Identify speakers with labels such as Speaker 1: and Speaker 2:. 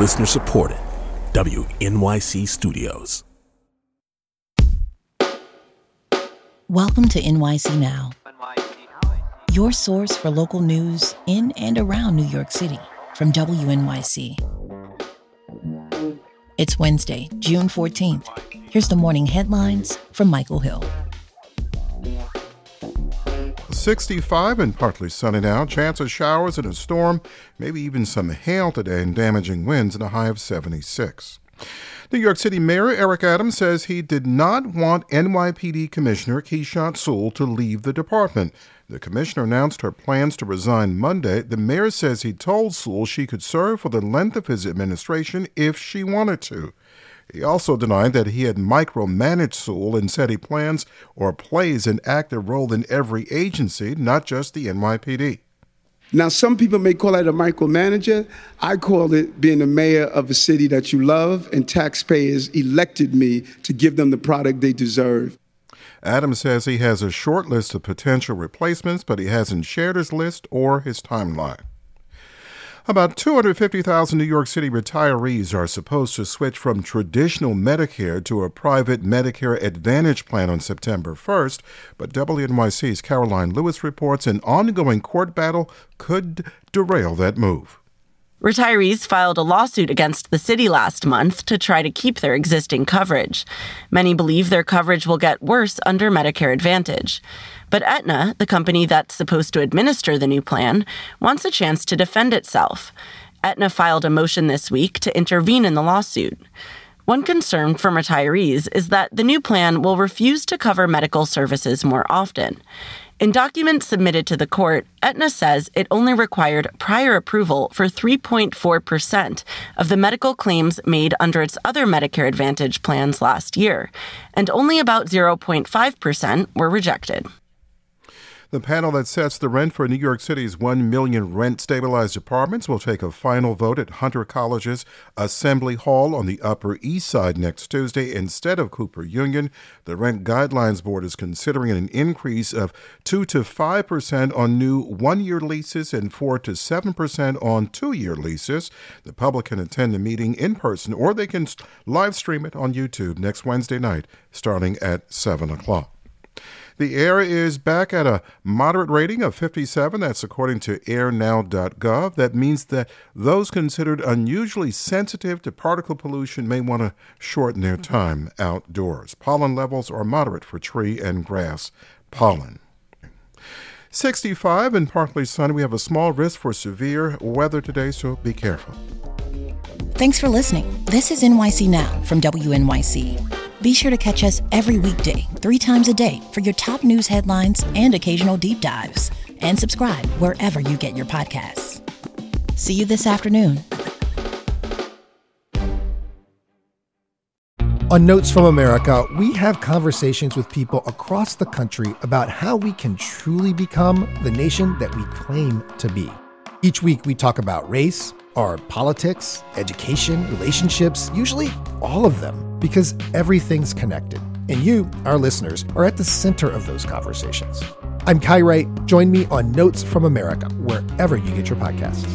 Speaker 1: Listener supported. WNYC Studios.
Speaker 2: Welcome to NYC Now, your source for local news in and around New York City from WNYC. It's Wednesday, June 14th. Here's the morning headlines from Michael Hill.
Speaker 3: 65 and partly sunny now. Chance of showers and a storm, maybe even some hail today and damaging winds, and a high of 76. New York City Mayor Eric Adams says he did not want NYPD Commissioner Keechant Sewell to leave the department. The commissioner announced her plans to resign Monday. The mayor says he told Sewell she could serve for the length of his administration if she wanted to. He also denied that he had micromanaged Sewell and said he plans or plays an active role in every agency, not just the NYPD.
Speaker 4: Now, some people may call that a micromanager. I call it being the mayor of a city that you love, and taxpayers elected me to give them the product they deserve.
Speaker 3: Adams says he has a short list of potential replacements, but he hasn't shared his list or his timeline. About 250,000 New York City retirees are supposed to switch from traditional Medicare to a private Medicare Advantage plan on September 1st, but WNYC's Caroline Lewis reports an ongoing court battle could derail that move.
Speaker 5: Retirees filed a lawsuit against the city last month to try to keep their existing coverage. Many believe their coverage will get worse under Medicare Advantage. But Aetna, the company that's supposed to administer the new plan, wants a chance to defend itself. Aetna filed a motion this week to intervene in the lawsuit. One concern from retirees is that the new plan will refuse to cover medical services more often. In documents submitted to the court, Aetna says it only required prior approval for 3.4% of the medical claims made under its other Medicare Advantage plans last year, and only about 0.5% were rejected.
Speaker 3: The panel that sets the rent for New York City's 1 million rent stabilized apartments will take a final vote at Hunter College's Assembly Hall on the Upper East Side next Tuesday instead of Cooper Union. The Rent Guidelines Board is considering an increase of 2 to 5% on new one year leases and 4 to 7% on two year leases. The public can attend the meeting in person or they can live stream it on YouTube next Wednesday night starting at 7 o'clock. The air is back at a moderate rating of 57. That's according to airnow.gov. That means that those considered unusually sensitive to particle pollution may want to shorten their mm-hmm. time outdoors. Pollen levels are moderate for tree and grass pollen. 65 and partly sunny. We have a small risk for severe weather today, so be careful.
Speaker 2: Thanks for listening. This is NYC Now from WNYC. Be sure to catch us every weekday, three times a day, for your top news headlines and occasional deep dives. And subscribe wherever you get your podcasts. See you this afternoon.
Speaker 6: On Notes from America, we have conversations with people across the country about how we can truly become the nation that we claim to be. Each week, we talk about race our politics, education, relationships, usually all of them, because everything's connected. And you, our listeners, are at the center of those conversations. I'm Kai Wright. Join me on Notes from America, wherever you get your podcasts.